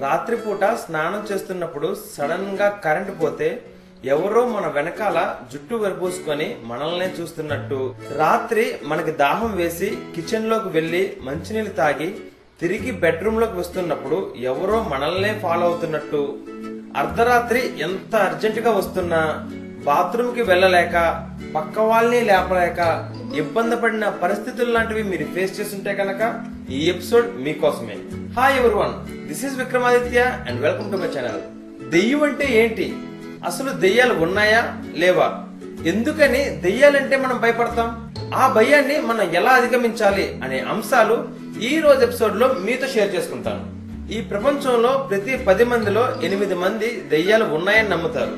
రాత్రిపూట స్నానం చేస్తున్నప్పుడు సడన్గా కరెంటు పోతే ఎవరో మన వెనకాల జుట్టు వరపోసుకొని మనల్నే చూస్తున్నట్టు. రాత్రి మనకి దాహం వేసి కిచెన్లోకి వెళ్ళి మంచినీళ్ళు తాగి తిరిగి బెడ్రూమ్లోకి వస్తున్నప్పుడు ఎవరో మనల్నే ఫాలో అవుతున్నట్టు. అర్ధరాత్రి ఎంత అర్జెంట్గా వస్తున్నా బాత్రూమ్కి వెళ్ళలేక పక్క వాళ్ళని లేపలేక ఇబ్బంది పడిన పరిస్థితులు లాంటివి మీరు ఫేస్ చేస్తుంటే కనుక ఈ ఎపిసోడ్ మీకోసమే. Hi one this is Vikramaditya and welcome to my channel దెయ్యం అంటే ఏంటి అసలు దెయ్యాలు ఉన్నాయా లేవా ఎందుకని దెయ్యాలంటే మనం భయపడతాం? ఆ భయాన్ని మనం ఎలా అధిగమించాలి అనే అంశాలు ఈ రోజు ఎపిసోడ్లో మీతో షేర్ చేసుకుంటాను. ఈ ప్రపంచంలో ప్రతి పది మందిలో ఎనిమిది మంది దెయ్యాలు ఉన్నాయని నమ్ముతారు.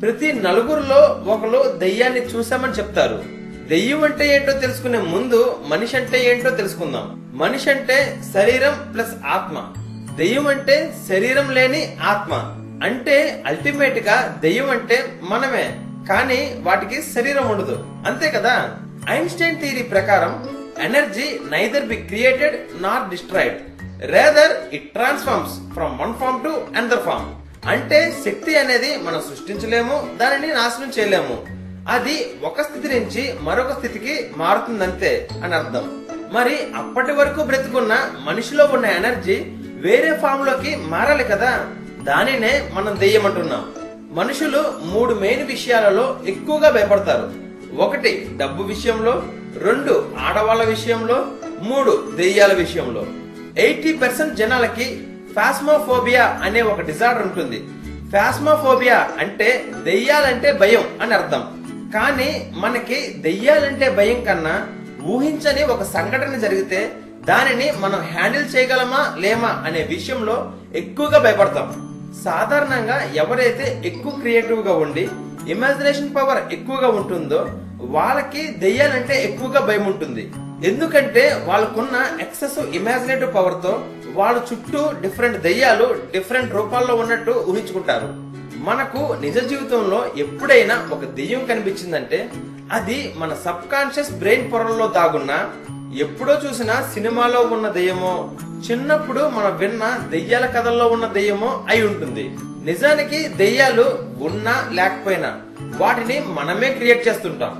ప్రతి నలుగురిలో ఒకరు దెయ్యాన్ని చూశామని చెప్తారు. దెయ్యం అంటే ఏంటో తెలుసుకునే ముందు మనిషి అంటే ఏంటో తెలుసుకుందాం. మనిషి అంటే శరీరం ప్లస్ ఆత్మ. దెయ్యం అంటే శరీరం లేని ఆత్మ. అంటే అల్టిమేట్గా దెయ్యం అంటే మనమే. కానీ వాటికి శరీరం ఉండదు. అంతే కదా? ఐన్స్టైన్ థియరీ ప్రకారం energy neither be created not destroyed. Rather it transforms from one form to another form. అంటే శక్తి అనేది మనం సృష్టించలేము దానిని నాశనం చేయలేము. అది ఒక స్థితి నుంచి మరొక స్థితికి మారుతుందంతే అని అర్థం. మరి అప్పటి వరకు బ్రతుకున్న మనిషిలో ఉన్న ఎనర్జీ వేరే ఫామ్లోకి మారాలి కదా? దానినే మనం దెయ్యమంటున్నాం. మనుషులు మూడు మెయిన్ విషయాలలో ఎక్కువగా భయపడతారు. ఒకటి డబ్బు విషయంలో రెండు ఆడవాళ్ళ విషయంలో మూడు దెయ్యాల విషయంలో. ఎయిటీ పర్సెంట్ జనాలకి ఫాస్మోఫోబియా అనే ఒక డిజార్డర్ ఉంటుంది. ఫాస్మోఫోబియా అంటే దెయ్యాలంటే భయం అని అర్థం. కానీ మనకి దెయ్యాలంటే భయం కన్నా ఊహించని ఒక సంఘటన జరిగితే దానిని మనం హ్యాండిల్ చేయగలమా లేమా అనే విషయంలో ఎక్కువగా భయపడతాం. సాధారణంగా ఎవరైతే ఎక్కువ క్రియేటివ్గా ఉండి ఇమాజినేషన్ పవర్ ఎక్కువగా ఉంటుందో వాళ్ళకి దెయ్యాలంటే ఎక్కువగా భయం ఉంటుంది. ఎందుకంటే వాళ్ళకున్న ఎక్సెసివ్ ఇమాజినేటివ్ పవర్తో వాళ్ళ చుట్టూ డిఫరెంట్ దెయ్యాలు డిఫరెంట్ రూపాల్లో ఉన్నట్టు ఊహించుకుంటారు. మనకు నిజ జీవితంలో ఎప్పుడైనా ఒక దెయ్యం కనిపించిందంటే అది మన సబ్ కాన్షియస్ బ్రెయిన్ పొరల్లో దాగున్న ఎప్పుడో చూసిన సినిమాలో ఉన్న దెయ్యమో చిన్నప్పుడు మనం విన్న దెయ్యాల కథల్లో ఉన్న దెయ్యమో అయి ఉంటుంది. నిజానికి దెయ్యాలు ఉన్నా లేకపోయినా వాటిని మనమే క్రియేట్ చేస్తుంటాం.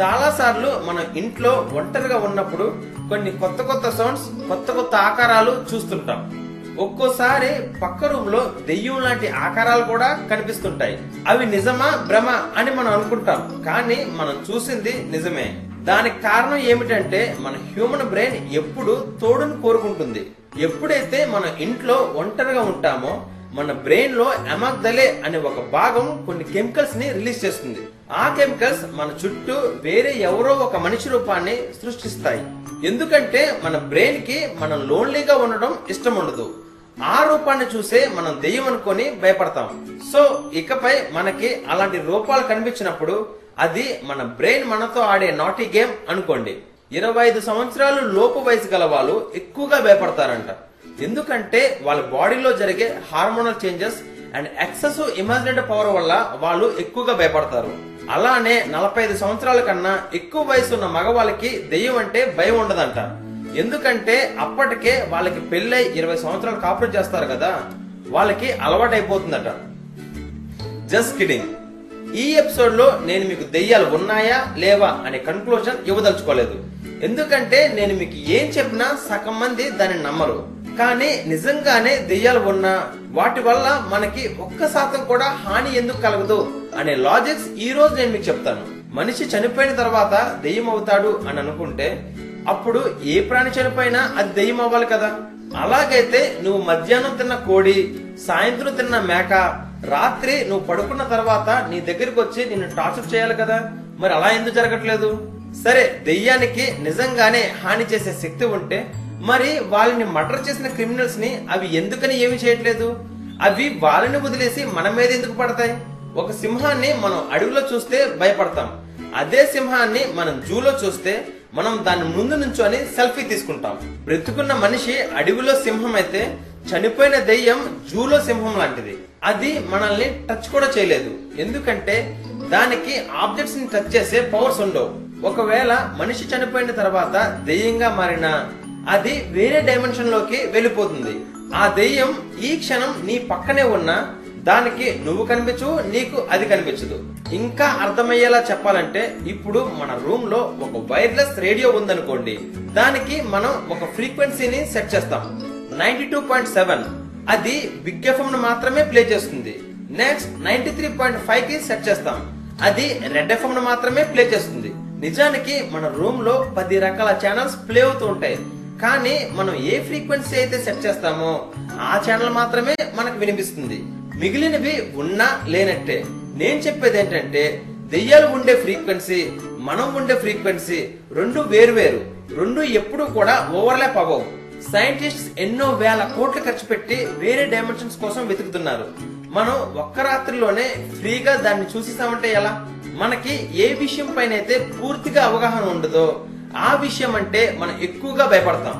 చాలా సార్లు మనం ఇంట్లో ఒంటరిగా ఉన్నప్పుడు కొన్ని కొత్త కొత్త సౌండ్స్ కొత్త కొత్త ఆకారాలు చూస్తుంటాం. ఒక్కోసారి పక్క రూమ్లో దెయ్యం లాంటి ఆకారాలు కూడా కనిపిస్తుంటాయి. అవి నిజమా భ్రమ అని మనం అనుకుంటాం. కానీ మనం చూసింది నిజమే. దానికి కారణం ఏమిటంటే మన హ్యూమన్ బ్రెయిన్ ఎప్పుడు తోడును కోరుకుంటుంది. ఎప్పుడైతే మనం ఇంట్లో ఒంటరిగా ఉంటామో మన బ్రెయిన్లో ఎమగ్దలే అనే ఒక భాగం కొన్ని కెమికల్స్ని రిలీజ్ చేస్తుంది. ఆ కెమికల్స్ మన చుట్టూ వేరే ఎవరో ఒక మనిషి రూపాన్ని సృష్టిస్తాయి. ఎందుకంటే మన బ్రెయిన్కి మనం లోన్లీగా ఉండడం ఇష్టం ఉండదు ఆ రూపాన్ని చూసే మనం దెయ్యం అనుకొని భయపడతాం. సో ఇకపై మనకి అలాంటి రూపాలు కనిపించినప్పుడు అది మన బ్రెయిన్ మనతో ఆడే నాటీ గేమ్ అనుకోండి. ఇరవై ఐదు సంవత్సరాలు లోపు వయసు గల వాళ్ళు ఎక్కువగా భయపడతారంట. ఎందుకంటే వాళ్ళ బాడీలో జరిగే hormonal changes and excessive imaginative power వల్ల వాళ్ళు ఎక్కువగా భయపడతారు. అలానే నలభై ఐదు సంవత్సరాల కన్నా ఎక్కువ వయసు ఉన్న మగవాళ్ళకి దెయ్యం అంటే భయం ఉండదంట. ఎందుకంటే అప్పటికే వాళ్ళకి పెళ్ళై ఇరవై సంవత్సరాలు కాపురం చేస్తారు కదా వాళ్ళకి అలవాటైపోతుందట. జస్ట్ కిడింగ్ ఈ ఎపిసోడ్లో నేను మీకు దెయ్యాలు ఉన్నాయా లేవా అనే కన్క్లూషన్ ఇవ్వదలుచుకోలేదు. ఎందుకంటే నేను మీకు ఏం చెప్పినా సగం మంది దాన్ని నమ్మరు. కానీ నిజంగానే దెయ్యాలు ఉన్నా వాటి వల్ల మనకి ఒక్క శాతం కూడా హాని ఎందుకు కలగదు అనే లాజిక్స్ ఈ రోజు నేను మీకు చెప్తాను. మనిషి చనిపోయిన తర్వాత దెయ్యం అవుతాడు అని అనుకుంటే అప్పుడు ఏ ప్రాణి చనిపోయినా అది దెయ్యం అవ్వాలి కదా? అలాగైతే నువ్వు మధ్యాహ్నం తిన్న కోడి సాయంత్రం తిన్న మేక రాత్రి నువ్వు పడుకున్న తర్వాత నీ దగ్గరికి వచ్చి నిన్ను టార్చర్ చేయాలి కదా? మరి అలా ఎందుకు జరగట్లేదు? సరే దెయ్యానికి నిజంగానే హాని చేసే శక్తి ఉంటే మరి వాళ్ళని మర్డర్ చేసిన క్రిమినల్స్ని అవి ఎందుకని ఏమి చేయట్లేదు? అవి వాళ్ళని వదిలేసి మన మీద ఎందుకు పడతాయి? ఒక సింహాన్ని మనం అడవిలో చూస్తే భయపడతాం. అదే సింహాన్ని మనం జూలో చూస్తే మనం దాని ముందు నుంచొని సెల్ఫీ తీసుకుంటాం. బ్రతుకున్న మనిషి అడవిలో సింహం అయితే చనిపోయిన దెయ్యం జూలో సింహం లాంటిది. అది మనల్ని టచ్ కూడా చేయలేదు. ఎందుకంటే దానికి ఆబ్జెక్ట్స్ని టచ్ చేసే పవర్స్ ఉండవు. ఒకవేళ మనిషి చనిపోయిన తర్వాత దెయ్యంగా మారినా అది వేరే డైమెన్షన్లోకి వెళ్ళిపోతుంది. ఆ దెయ్యం ఈ క్షణం నీ పక్కనే ఉన్నా దానికి నువ్వు కనిపించు నీకు అది కనిపించదు. ఇంకా అర్థమయ్యేలా చెప్పాలంటే ఇప్పుడు మన రూమ్లో ఒక వైర్లెస్ రేడియో ఉందనుకోండి. దానికి మనం ఒక ఫ్రీక్వెన్సీని సెట్ చేస్తాం. Ninety two point seven. అది బిగ్ ఎఫ్ఎం ను మాత్రమే ప్లే చేస్తుంది. నెక్స్ట్ నైన్టీ త్రీ పాయింట్ ఫైవ్కి సెట్ చేస్తాం. అది రెడ్ ఎఫ్ఎం ను మాత్రమే ప్లే చేస్తుంది. నిజానికి మన రూమ్లో పది రకాల ఛానల్స్ ప్లే అవుతూ ఉంటాయి. కానీ మనం ఏ ఫ్రీక్వెన్సీ అయితే సెట్ చేస్తామో ఆ ఛానల్ మాత్రమే మనకు వినిపిస్తుంది. మిగిలినవి ఉన్నా లేనట్టే. నేను చెప్పేది ఏంటంటే దెయ్యాలు ఉండే ఫ్రీక్వెన్సీ మనం ఉండే ఫ్రీక్వెన్సీ రెండు వేరువేరు రెండు ఎప్పుడూ కూడా ఓవర్లాప్ అవ్వవు. సైంటిస్ట్స్ ఎన్నో వేల కోట్లు ఖర్చు పెట్టి వేరే డైమెన్షన్స్ కోసం వెతుకుతున్నారు. మనం ఒక్క రాత్రిలోనే ఫ్రీగా దాన్ని చూసేసామంటే ఎలా? మనకి ఏ విషయం పైన అయితే పూర్తిగా అవగాహన ఉండదో ఆ విషయం అంటే మనం ఎక్కువగా భయపడతాం.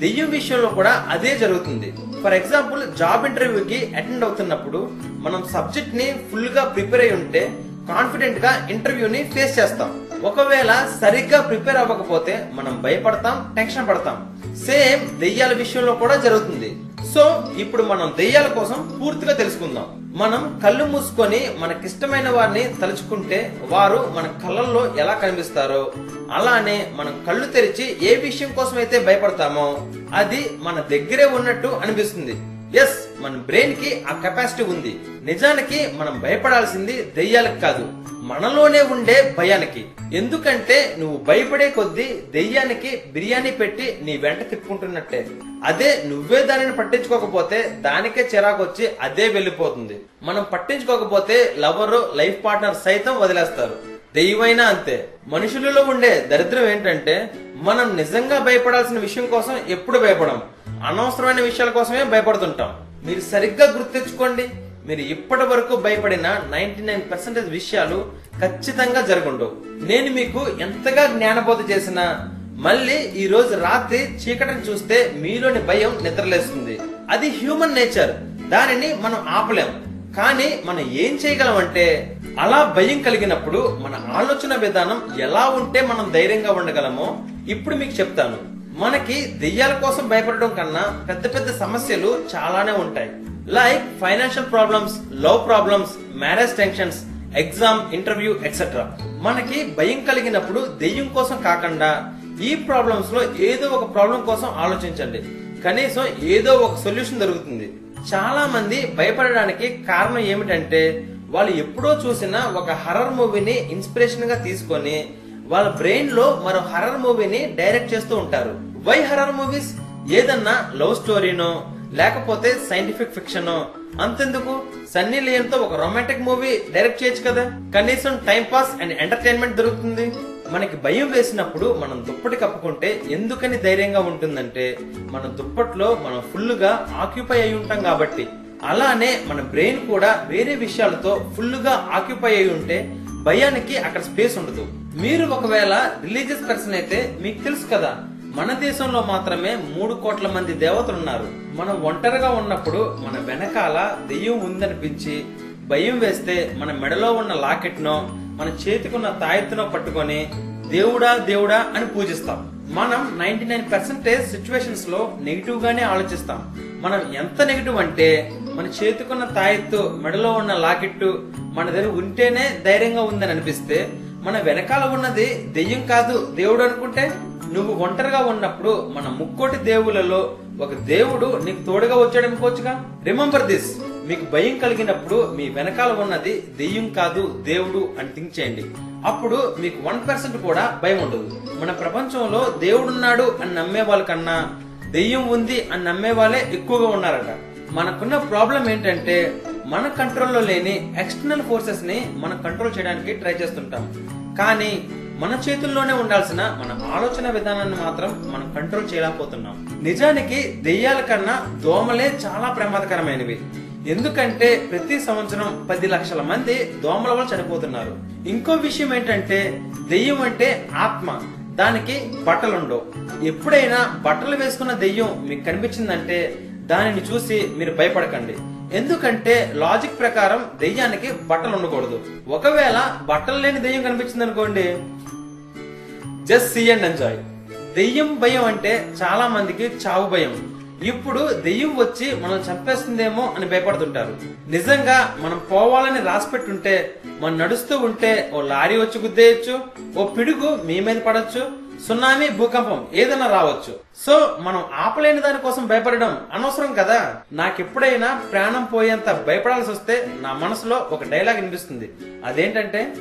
దెయ్యం విషయంలో కూడా అదే జరుగుతుంది. ఫర్ ఎగ్జాంపుల్ జాబ్ ఇంటర్వ్యూకి అటెండ్ అవుతున్నప్పుడు మనం సబ్జెక్ట్ని ఫుల్గా ప్రిపేర్ అయి ఉంటే కాన్ఫిడెంట్గా ఇంటర్వ్యూని ఫేస్ చేస్తాం. ఒకవేళ సరిగ్గా ప్రిపేర్ అవ్వకపోతే మనం భయపడతాం టెన్షన్ పడతాం. సేమ్ దెయ్యాల విషయంలో కూడా జరుగుతుంది. సో ఇప్పుడు మనం దెయ్యాల కోసం పూర్తిగా తెలుసుకుందాం. మనం కళ్ళు మూసుకొని మనకిష్టమైన వారిని తలుచుకుంటే వారు మన కళ్ళల్లో ఎలా కనిపిస్తారో అలానే మనం కళ్ళు తెరిచి ఏ విషయం కోసం అయితే భయపడతామో అది మన దగ్గరే ఉన్నట్టు అనిపిస్తుంది. ఎస్ మన బ్రెయిన్కి ఆ కెపాసిటీ ఉంది. నిజానికి మనం భయపడాల్సింది దెయ్యాలకు కాదు మనలోనే ఉండే భయానికి. ఎందుకంటే నువ్వు భయపడే కొద్దీ దెయ్యానికి బిర్యానీ పెట్టి నీ వెంట తిప్పుకుంటున్నట్టే. అదే నువ్వే దానిని పట్టించుకోకపోతే దానికే చిరాకు వచ్చి అదే వెళ్ళిపోతుంది. మనం పట్టించుకోకపోతే లవర్ లైఫ్ పార్ట్నర్ సైతం వదిలేస్తారు. దెయ్యమైనా అంతే. మనుషులలో ఉండే దరిద్రం ఏంటంటే మనం నిజంగా భయపడాల్సిన విషయం కోసం ఎప్పుడు భయపడం. అనవసరమైన విషయాల కోసమే భయపడుతుంటాం. మీరు సరిగ్గా గుర్తించుకోండి మీరు ఇప్పటి వరకు భయపడిన నైన్టీ నైన్ పర్సెంటేజ్ విషయాలు ఖచ్చితంగా జరగండు నేను మీకు ఎంతగా జ్ఞానబోధ చేసినా మళ్ళీ ఈ రోజు రాత్రి చీకటిని చూస్తే మీలోని భయం నిద్రలేస్తుంది. అది హ్యూమన్ నేచర్ దానిని మనం ఆపలేం. కానీ మనం ఏం చేయగలం అంటే అలా భయం కలిగినప్పుడు మన ఆలోచన విధానం ఎలా ఉంటే మనం ధైర్యంగా ఉండగలమో ఇప్పుడు మీకు చెప్తాను. మనకి దెయ్యాల కోసం భయపడడం కన్నా పెద్ద పెద్ద సమస్యలు చాలానే ఉంటాయి. Like financial problems love problems marriage tensions exam interview etcetera మనకి భయం కలిగినప్పుడు దెయ్యం కోసం కాకుండా ఈ ప్రాబ్లమ్స్లో ఏదో ఒక ప్రాబ్లం కోసం ఆలోచించండి. కనీసం ఏదో ఒక సొల్యూషన్ దొరుకుతుంది. చాలా మంది భయపడడానికి కారణం ఏమిటంటే వాళ్ళు ఎప్పుడో చూసిన ఒక హర్రర్ మూవీని ఇన్స్పిరేషన్గా తీసుకొని వాళ్ళ బ్రెయిన్లో మరో హర్రర్ మూవీని డైరెక్ట్ చేస్తూ ఉంటారు. వై హర్రర్ మూవీస్ ఏదన్నా లవ్ స్టోరీనో లేకపోతే సైంటిఫిక్ ఫిక్షన్ అంతెందుకు? సన్నీ లియన్తో ఒక రొమాంటిక్ మూవీ డైరెక్ట్ చేయొచ్చు కదా? కనీసం టైం పాస్ అండ్ ఎంటర్టైన్మెంట్ దొరుకుతుంది. మనకి భయం వేసినప్పుడు మనం దుప్పటి కప్పుకుంటే ఎందుకని ధైర్యంగా ఉంటుందంటే మన దుప్పట్లో మనం ఫుల్గా ఆక్యుపై అయి ఉంటాం కాబట్టి. అలానే మన బ్రెయిన్ కూడా వేరే విషయాలతో ఫుల్గా ఆక్యుపై అయి ఉంటే భయానికి అక్కడ స్పేస్ ఉండదు. మీరు ఒకవేళ రిలీజియస్ పర్సన్ అయితే మీకు తెలుసు కదా మన దేశంలో మాత్రమే మూడు కోట్ల మంది దేవతలు ఉన్నారు మనం ఒంటరిగా ఉన్నప్పుడు మన వెనకాల దెయ్యం ఉందనిపించి భయం వేస్తే మన మెడలో ఉన్న లాకెట్నో మన చేతికున్న తాయెత్తునో పట్టుకొని దేవుడా దేవుడా అని పూజిస్తాం. మనం నైన్టీ నైన్ పర్సెంటేజ్ సిచ్యువేషన్స్లో నెగిటివ్ గానే ఆలోచిస్తాం. మనం ఎంత నెగిటివ్ అంటే మన చేతికున్న తాయెత్తు మెడలో ఉన్న లాకెట్టు మన దగ్గర ఉంటేనే ధైర్యంగా ఉందని అనిపిస్తే మన వెనకాల ఉన్నది దెయ్యం కాదు. దేవుడు అనుకుంటే నువ్వు ఒంటరిగా ఉన్నప్పుడు మన ముక్కోటి దేవులలో ఒక దేవుడు నీకు తోడుగా వచ్చాడు అనుకోవచ్చుగా? రిమెంబర్ దిస్ మీకు భయం కలిగినప్పుడు మీ వెనకాల ఉన్నది దెయ్యం కాదు దేవుడు అని థింక్ చేయండి. అప్పుడు మీకు వన్ పర్సెంట్ కూడా భయం ఉండదు. మన ప్రపంచంలో దేవుడున్నాడు అని నమ్మే వాళ్ళకన్నా దెయ్యం ఉంది అని నమ్మే వాళ్ళే ఎక్కువగా ఉన్నారట. మనకున్న ప్రాబ్లం ఏంటంటే మన కంట్రోల్లో లేని ఎక్స్టర్నల్ ఫోర్సెస్ని మనం కంట్రోల్ చేయడానికి ట్రై చేస్తుంటాం. కానీ మన చేతుల్లోనే ఉండాల్సిన మన ఆలోచన విధానాన్ని మాత్రం మనం కంట్రోల్ చేయలేకపోతున్నాం. నిజానికి దెయ్యాల కన్నా దోమలే చాలా ప్రమాదకరమైనవి. ఎందుకంటే ప్రతి సంవత్సరం పది లక్షల మంది దోమల వల్ల చనిపోతున్నారు. ఇంకో విషయం ఏంటంటే దెయ్యం అంటే ఆత్మ. దానికి బట్టలుండవు. ఎప్పుడైనా బట్టలు వేసుకున్న దెయ్యం మీకు కనిపించిందంటే దానిని చూసి మీరు భయపడకండి. ఎందుకంటే లాజిక్ ప్రకారం దెయ్యానికి బట్టలు ఉండకూడదు. ఒకవేళ బట్టలు లేని దెయ్యం కనిపించింది అనుకోండి జస్ట్ సీ అండ్ ఎంజాయ్ దెయ్యం భయం అంటే చాలా మందికి చావు భయం. ఇప్పుడు దెయ్యం వచ్చి మనం చంపేస్తుందేమో అని భయపడుతుంటారు. నిజంగా మనం పోవాలని రాసి పెట్టుంటే మనం నడుస్తూ ఉంటే ఓ లారీ వచ్చి గుద్దేయచ్చు ఓ పిడుగు మీ మీద పడచ్చు సునామీ భూకంపం ఏదైనా రావచ్చు. సో మనం ఆపలేని దానికోసం భయపడడం అనవసరం కదా? నాకెప్పుడైనా ప్రాణం పోయేంత భయపడాల్సి వస్తే నా మనసులో ఒక డైలాగ్ వినిపిస్తుంది. అదేంటంటే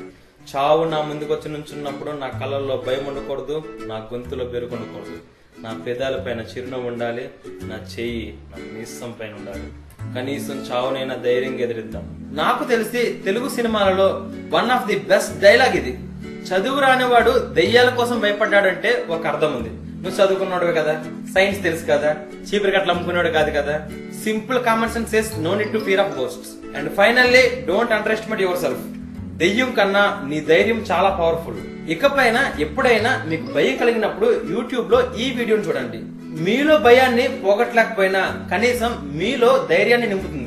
చావు నా ముందుకొచ్చి నుంచున్నప్పుడు నా కళ్ళల్లో భయం ఉండకూడదు నా గొంతులో బెరుకుండకూడదు నా పెదాల పైన చిరునవ్వు ఉండాలి నా చెయ్యి నా మీసం పైన ఉండాలి. కనీసం చావునైనా ధైర్యంగా ఎదిరిద్దాం. నాకు తెలిసి తెలుగు సినిమాలలో one of the best dialogue ఇది. చదువు రానివాడు దెయ్యాల కోసం భయపడ్డాడంటే ఒక అర్థం ఉంది. నువ్వు చదువుకున్నాడు కదా సైన్స్ తెలుసు కదా చీపురు గట్ల అమ్ముకున్నాడు కాదు కదా. Simple common sense says no need to fear of ghosts and finally don't underestimate yourself దెయ్యం కన్నా నీ ధైర్యం చాలా పవర్ఫుల్ ఇకపైన ఎప్పుడైనా మీకు భయం కలిగినప్పుడు యూట్యూబ్లో ఈ వీడియోని చూడండి. మీలో భయాన్ని పోగొట్టలేకపోయినా కనీసం మీలో ధైర్యాన్ని నింపుతుంది.